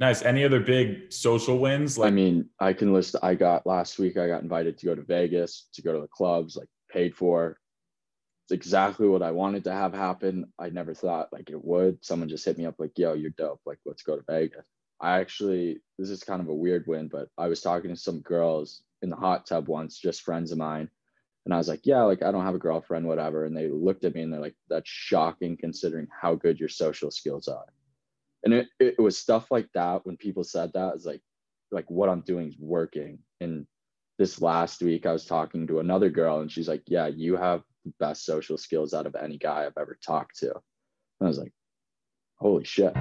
Nice. Any other big social wins? Like- I mean, I can list. I got last week. I got invited to go to Vegas to go to the clubs, like paid for. It's exactly what I wanted to have happen. I never thought like it would. Someone just hit me up like, "Yo, you're dope. Like, let's go to Vegas." I actually, this is kind of a weird win, but I was talking to some girls in the hot tub once, just friends of mine, and I was like, "Yeah, like I don't have a girlfriend, whatever." And they looked at me and they're like, "That's shocking, considering how good your social skills are." And it, it was stuff like that when people said that is like like what i'm doing is working. And this last week i was talking to another girl and she's like yeah you have the best social skills out of any guy i've ever talked to. And i was like holy shit.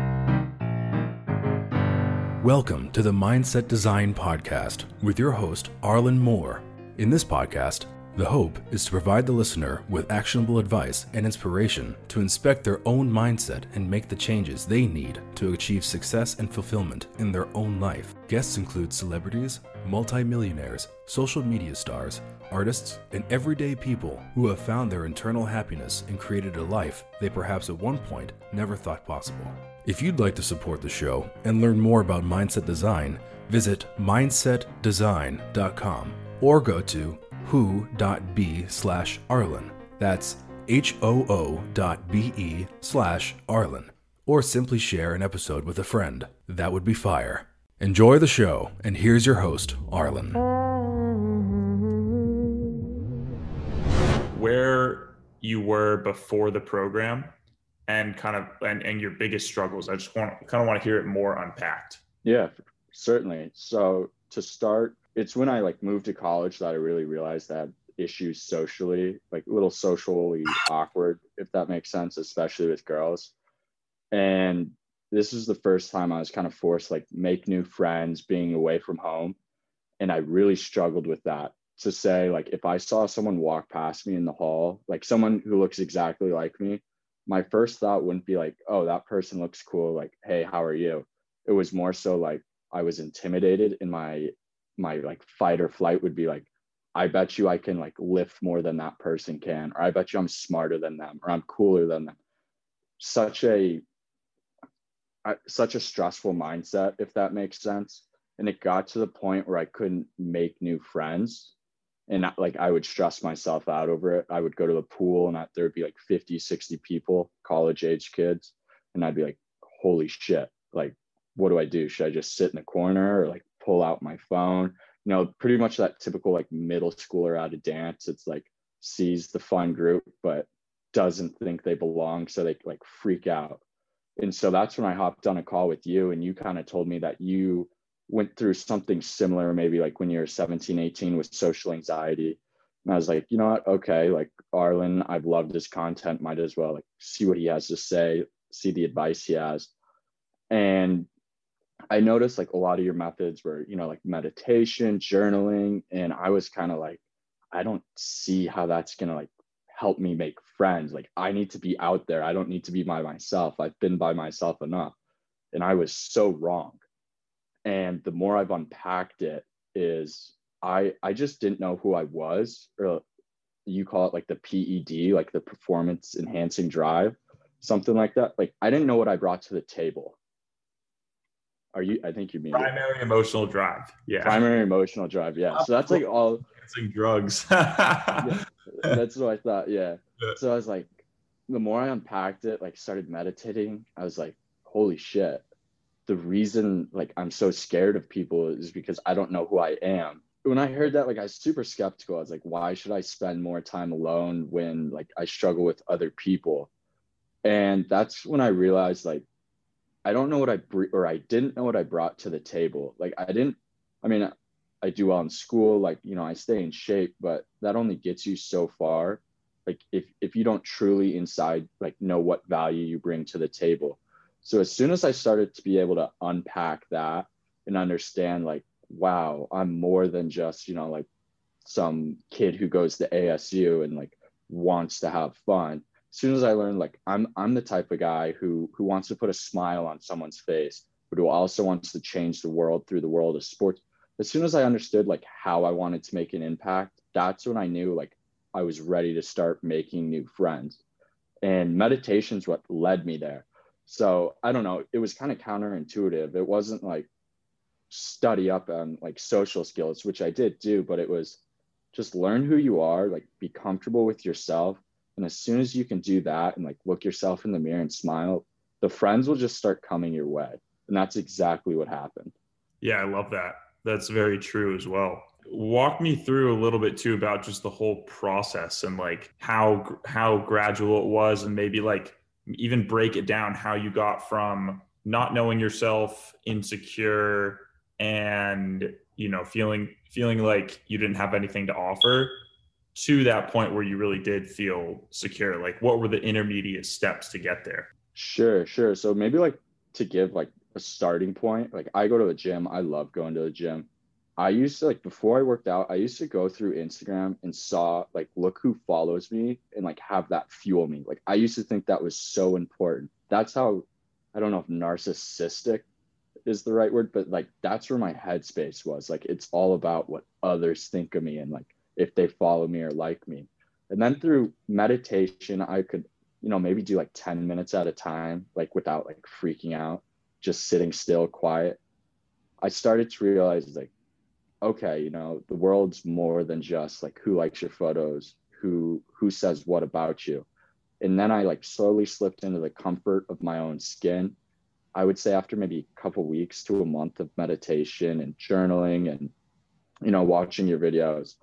Welcome to the mindset design podcast with your host arlen moore. In this podcast the hope is to provide the listener with actionable advice and inspiration to inspect their own mindset and make the changes they need to achieve success and fulfillment in their own life. Guests include celebrities, multimillionaires, social media stars, artists, and everyday people who have found their internal happiness and created a life they perhaps at one point never thought possible. If you'd like to support the show and learn more about mindset design, visit mindsetdesign.com or go to hoo.be slash Arlen. That's H-O-O dot B-E slash Arlen. Or simply share an episode with a friend. That would be fire. Enjoy the show, and here's your host, Arlen. Where you were before the program and kind of and, and your biggest struggles. I just want kind of want to hear it more unpacked. Yeah, certainly. So to start, it's when I like moved to college that I really realized that issues socially, like a little socially awkward, if that makes sense, especially with girls. And this is the first time I was kind of forced like make new friends being away from home. And I really struggled with that to say like if I saw someone walk past me in the hall, like someone who looks exactly like me, my first thought wouldn't be like, oh, that person looks cool. Like, hey, how are you? It was more so like I was intimidated in my my like fight or flight would be like i bet you i can like lift more than that person can or i bet you i'm smarter than them or i'm cooler than them. Such a such a stressful mindset if that makes sense. And it got to the point where i couldn't make new friends and like i would stress myself out over it. I would go to the pool and there'd be like 50 60 people college age kids and i'd be like holy shit like what do i do? Should i just sit in the corner or like pull out my phone. You know pretty much that typical like middle schooler out of dance it's like sees the fun group but doesn't think they belong so they like freak out. And so that's when i hopped on a call with you and you kind of told me that you went through something similar maybe like when you were 17 18 with social anxiety. And i was like you know what? Okay like arlen i've loved his content. Might as well like see what he has to say see the advice he has. And I noticed like a lot of your methods were, you know, like meditation, journaling, and I was kind of like, I don't see how that's gonna like help me make friends. Like I need to be out there. I don't need to be by myself. I've been by myself enough. And I was so wrong. And the more I've unpacked it is I I just didn't know who I was, or you call it like the PED, like the performance enhancing drive, something like that. Like I didn't know what I brought to the table. Are you? I think you mean primary emotional drive. Yeah. Primary emotional drive. Yeah. So that's like all. Like drugs. yeah, that's what I thought. Yeah. So I was like, the more I unpacked it, like started meditating, I was like, holy shit. The reason like I'm so scared of people is because I don't know who I am. When I heard that, like I was super skeptical. I was like, why should I spend more time alone when like I struggle with other people? And that's when I realized like I don't know what I or I didn't know what I brought to the table. Like I didn't. I mean, I do well in school. Like you know, I stay in shape, but that only gets you so far. Like if if you don't truly inside like know what value you bring to the table. So as soon as I started to be able to unpack that and understand, like, wow, I'm more than just you know like some kid who goes to ASU and like wants to have fun soon as I learned like I'm I'm the type of guy who who wants to put a smile on someone's face, but who also wants to change the world through the world of sports. As soon as I understood like how I wanted to make an impact, that's when I knew like I was ready to start making new friends. And meditation's what led me there. So I don't know. It was kind of counterintuitive. It wasn't like study up on like social skills, which I did do, but it was just learn who you are, like be comfortable with yourself. And as soon as you can do that and like look yourself in the mirror and smile, the friends will just start coming your way. And that's exactly what happened. Yeah, I love that. That's very true as well. Walk me through a little bit too about just the whole process and like how how gradual it was and maybe like even break it down how you got from not knowing yourself, insecure and you know feeling feeling like you didn't have anything to offer to that point where you really did feel secure like what were the intermediate steps to get there? Sure sure. So maybe like to give like a starting point like i go to the gym. I love going to the gym. I used to like before i worked out i used to go through instagram and saw like look who follows me and like have that fuel me. Like i used to think that was so important. That's how i don't know if narcissistic is the right word, but like that's where my headspace was. Like it's all about what others think of me and like if they follow me or like me. And then through meditation, I could, you know, maybe do like 10 minutes at a time, like without like freaking out, just sitting still, quiet. I started to realize like, okay, you know, the world's more than just like who likes your photos, who who says what about you. And then I like slowly slipped into the comfort of my own skin I would say after maybe a couple weeks to a month of meditation and journaling and you know watching your videos,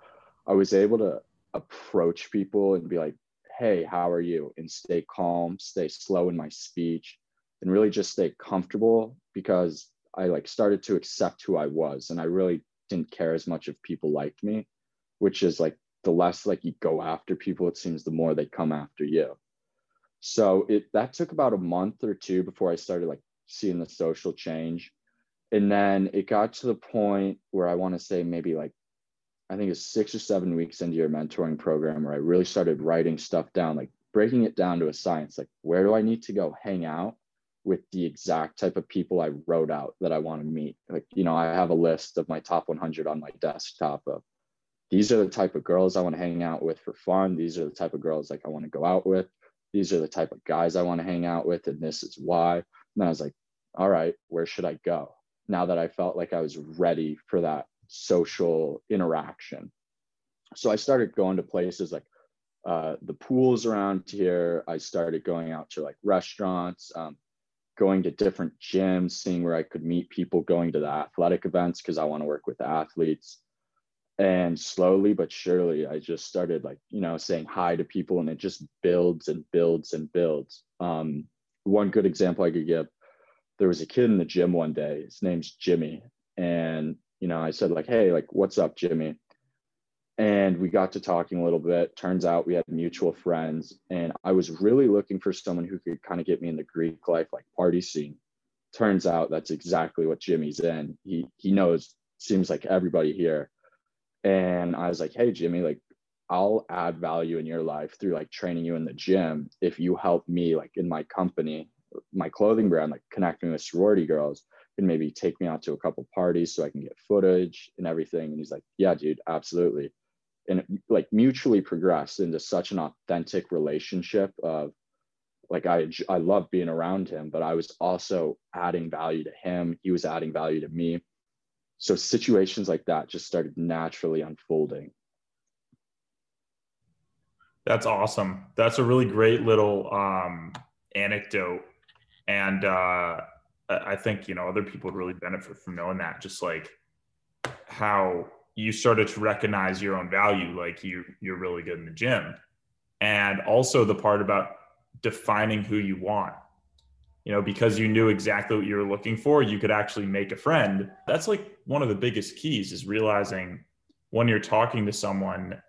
I was able to approach people and be like, "Hey, how are you?" and stay calm, stay slow in my speech, and really just stay comfortable because I like started to accept who I was and I really didn't care as much if people liked me, which is like the less like you go after people, it seems the more they come after you. So it that took about a month or two before I started like seeing the social change. And then it got to the point where I want to say maybe like, I think it's six or seven weeks into your mentoring program where I really started writing stuff down, like breaking it down to a science. Like, where do I need to go hang out with the exact type of people I wrote out that I want to meet? Like, you know, I have a list of my top 100 on my desktop of these are the type of girls I want to hang out with for fun. These are the type of girls like I want to go out with. These are the type of guys I want to hang out with. And this is why. And I was like, all right, where should I go? Now that I felt like I was ready for that social interaction. So I started going to places like uh, the pools around here. I started going out to like restaurants, um, going to different gyms, seeing where I could meet people, going to the athletic events because I want to work with athletes. And slowly but surely, I just started like, you know, saying hi to people and it just builds and builds and builds. Um, one good example I could give there was a kid in the gym one day. His name's Jimmy. And, you know, I said, like, hey, like, what's up, Jimmy? And we got to talking a little bit. Turns out we had mutual friends. And I was really looking for someone who could kind of get me in the Greek life, like party scene. Turns out that's exactly what Jimmy's in. He he knows, seems like everybody here. And I was like, hey, Jimmy, like, I'll add value in your life through like training you in the gym if you help me like in my company, my clothing brand, like connecting with sorority girls and maybe take me out to a couple parties so I can get footage and everything. And he's like, yeah, dude, absolutely. And it, like mutually progressed into such an authentic relationship of like I I love being around him, but I was also adding value to him. He was adding value to me. So situations like that just started naturally unfolding. That's awesome. That's a really great little um, anecdote, and uh, I think you know other people would really benefit from knowing that. Just like how you started to recognize your own value, like you you're really good in the gym, and also the part about defining who you want. You know, because you knew exactly what you were looking for, you could actually make a friend. That's like one of the biggest keys is realizing when you're talking to someone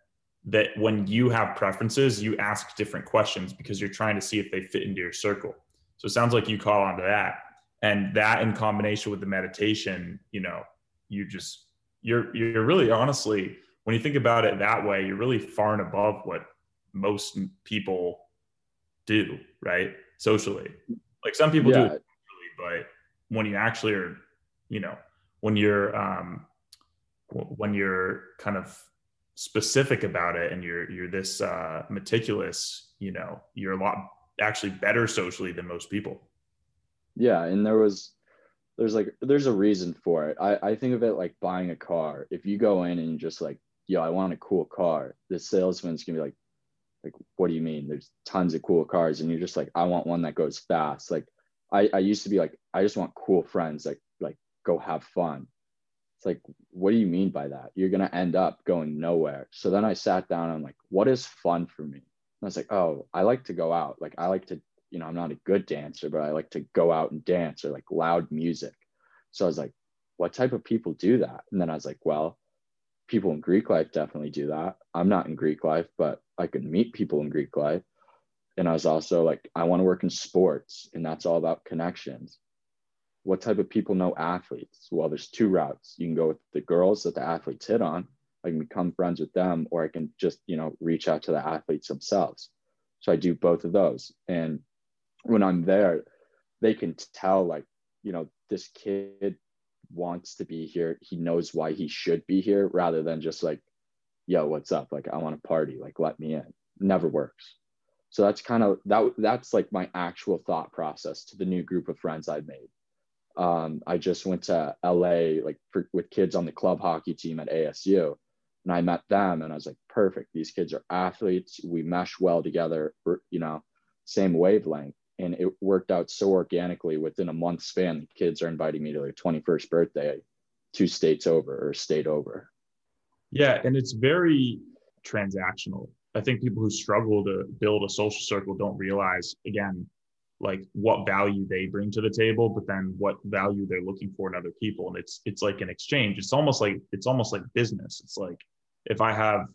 that when you have preferences, you ask different questions because you're trying to see if they fit into your circle. So it sounds like you call onto that. And that in combination with the meditation, you know, you just you're you're really honestly, when you think about it that way, you're really far and above what most people do, right? Socially. Like some people yeah. do it but when you actually are, you know, when you're um when you're kind of specific about it and you're you're this uh, meticulous, you know, you're a lot actually better socially than most people. Yeah, and there was there's like there's a reason for it. I, I think of it like buying a car. If you go in and you're just like, yo, I want a cool car, the salesman's gonna be like, like, what do you mean? There's tons of cool cars, and you're just like, I want one that goes fast. Like I, I used to be like, I just want cool friends, like like go have fun. It's like, what do you mean by that? You're gonna end up going nowhere. So then I sat down and I'm like, what is fun for me? And I was like, oh, I like to go out. Like I like to you know, I'm not a good dancer, but I like to go out and dance or like loud music. So I was like, what type of people do that? And then I was like, well, people in Greek life definitely do that. I'm not in Greek life, but I could meet people in Greek life. And I was also like, I want to work in sports, and that's all about connections. What type of people know athletes? Well, there's two routes. You can go with the girls that the athletes hit on. I can become friends with them, or I can just, you know, reach out to the athletes themselves. So I do both of those. And when I'm there, they can tell like, you know, this kid wants to be here. He knows why he should be here rather than just like, yo, what's up? Like, I want to party. Like, let me in. Never works. So that's kind of that. That's like my actual thought process to the new group of friends I've made. Um, I just went to LA like for, with kids on the club hockey team at ASU, and I met them, and I was like, perfect. These kids are athletes. We mesh well together. You know, same wavelength and it worked out so organically within a month span the kids are inviting me to their 21st birthday two states over or state over. Yeah and it's very transactional. I think people who struggle to build a social circle don't realize again like what value they bring to the table but then what value they're looking for in other people. And it's it's like an exchange. It's almost like it's almost like business. It's like if i have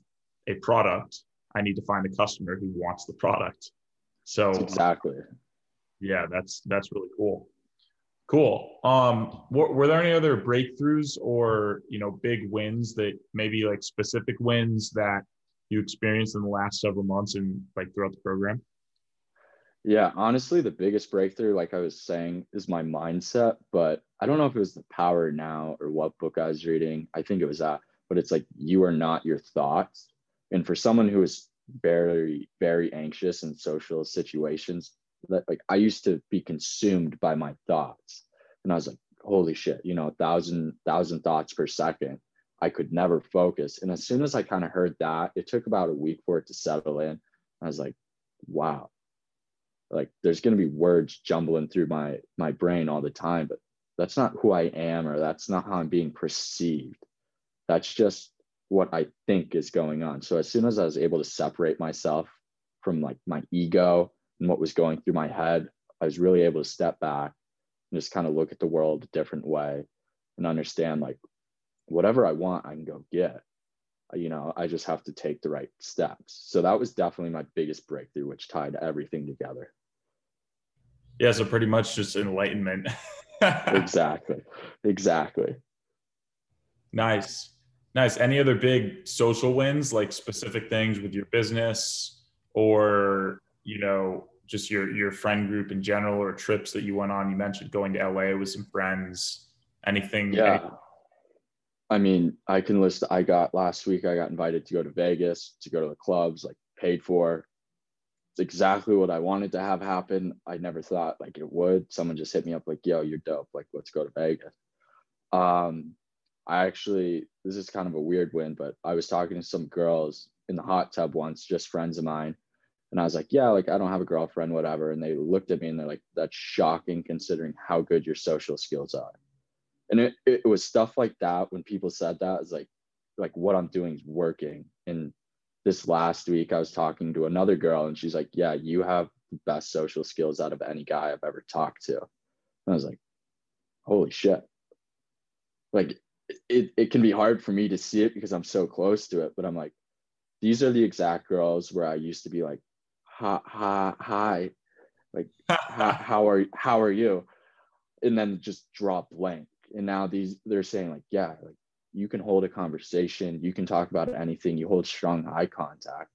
a product i need to find a customer who wants the product. So exactly yeah, that's that's really cool. Cool. Um, were, were, there any other breakthroughs or you know big wins that maybe like specific wins that you experienced in the last several months and like throughout the program? Yeah, honestly, the biggest breakthrough, like I was saying, is my mindset. But I don't know if it was the power now or what book I was reading. I think it was that, but it's like you are not your thoughts. And for someone who is very, very anxious in social situations, that like I used to be consumed by my thoughts. And I was like, holy shit, you know, a thousand, thousand thoughts per second. I could never focus. And as soon as I kind of heard that, it took about a week for it to settle in. I was like, wow, like there's to be words jumbling through my my brain all the time, but that's not who I am or that's not how I'm being perceived. That's just what I think is going on. So as soon as I was able to separate myself from like my ego and what was going through my head, I was really able to step back and just kind of look at the world a different way and understand like whatever I want, I can go get. You know, I just have to take the right steps. So that was definitely my biggest breakthrough, which tied everything together. Yeah, so pretty much just enlightenment. exactly. Exactly. Nice. Nice. Any other big social wins, like specific things with your business or, you know, just your your friend group in general or trips that you went on? You mentioned going to LA with some friends. Anything? Yeah. I mean, I can list. I got last week. I got invited to go to Vegas to go to the clubs, like paid for. It's exactly what I wanted to have happen. I never thought like it would. Someone just hit me up like, "Yo, you're dope. Like, let's go to Vegas." Um, I actually this is kind of a weird win, but I was talking to some girls in the hot tub once, just friends of mine, and I was like, yeah, like I don't have a girlfriend, whatever. And they looked at me and they're like, that's shocking considering how good your social skills are. And it, it was stuff like that when people said that, it's like, like what I'm doing is working. And this last week I was talking to another girl and she's like, yeah, you have the best social skills out of any guy I've ever talked to. And I was like, holy shit. Like it, it can be hard for me to see it because I'm so close to it, but I'm like, these are the exact girls where I used to be like, hi, hi, hi. like how, how are how are you? And then just drop blank. And now these they're saying like yeah like you can hold a conversation. You can talk about anything. You hold strong eye contact.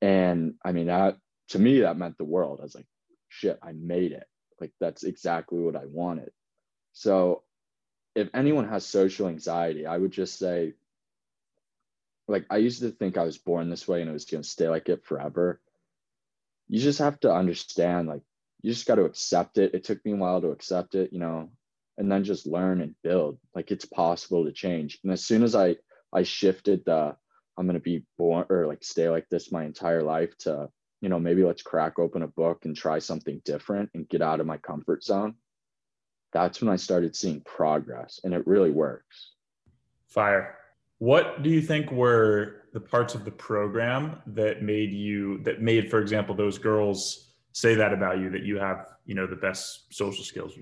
And i mean that to me that meant the world. I was like shit i made it. Like that's exactly what i wanted. So if anyone has social anxiety i would just say like i used to think i was born this way and it was going to stay like it forever you just have to understand like you just got to accept it. It took me a while to accept it, you know, and then just learn and build. Like it's possible to change. And as soon as I I shifted the I'm gonna be born or like stay like this my entire life to, you know, maybe let's crack open a book and try something different and get out of my comfort zone. That's when I started seeing progress and it really works. Fire. What do you think were the parts of the program that made you that made, for example, those girls say that about you that you have, you know, the best social skills?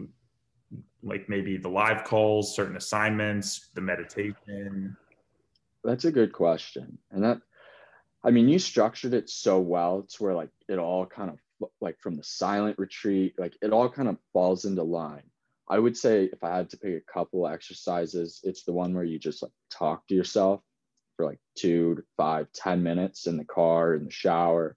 Like maybe the live calls, certain assignments, the meditation. That's a good question. And that I mean, you structured it so well. It's where like it all kind of like from the silent retreat, like it all kind of falls into line. I would say if I had to pick a couple exercises, it's the one where you just like talk to yourself for like two to five, ten minutes in the car, in the shower,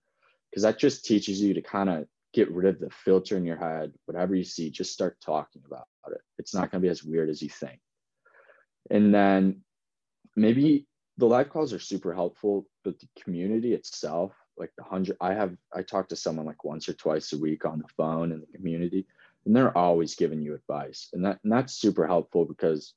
because that just teaches you to kind of get rid of the filter in your head. Whatever you see, just start talking about it. It's not going to be as weird as you think. And then maybe the live calls are super helpful, but the community itself, like the hundred, I have, I talk to someone like once or twice a week on the phone in the community and they're always giving you advice. And that and that's super helpful because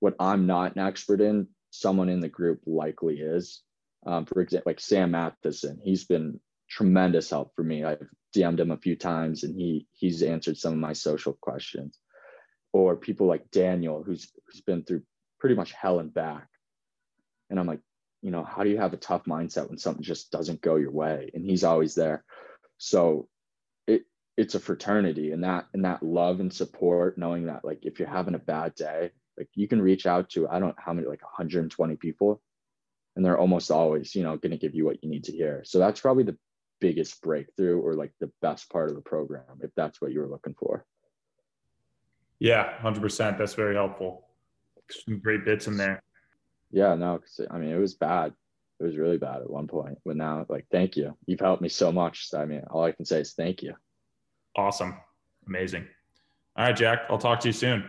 what i'm not an expert in someone in the group likely is. Um, for example like sam matheson he's been tremendous help for me. I've dm'd him a few times and he he's answered some of my social questions. Or people like daniel who's who's been through pretty much hell and back. And i'm like you know how do you have a tough mindset when something just doesn't go your way? And he's always there. So it's a fraternity and that and that love and support knowing that like if you're having a bad day like you can reach out to i don't know how many like 120 people and they're almost always you know going to give you what you need to hear. So that's probably the biggest breakthrough or like the best part of the program if that's what you were looking for. Yeah 100% that's very helpful. Some great bits in there. Yeah no i mean it was bad. It was really bad at one point but now like thank you. You've helped me so much. I mean all i can say is thank you Awesome. Amazing. All right, Jack, I'll talk to you soon.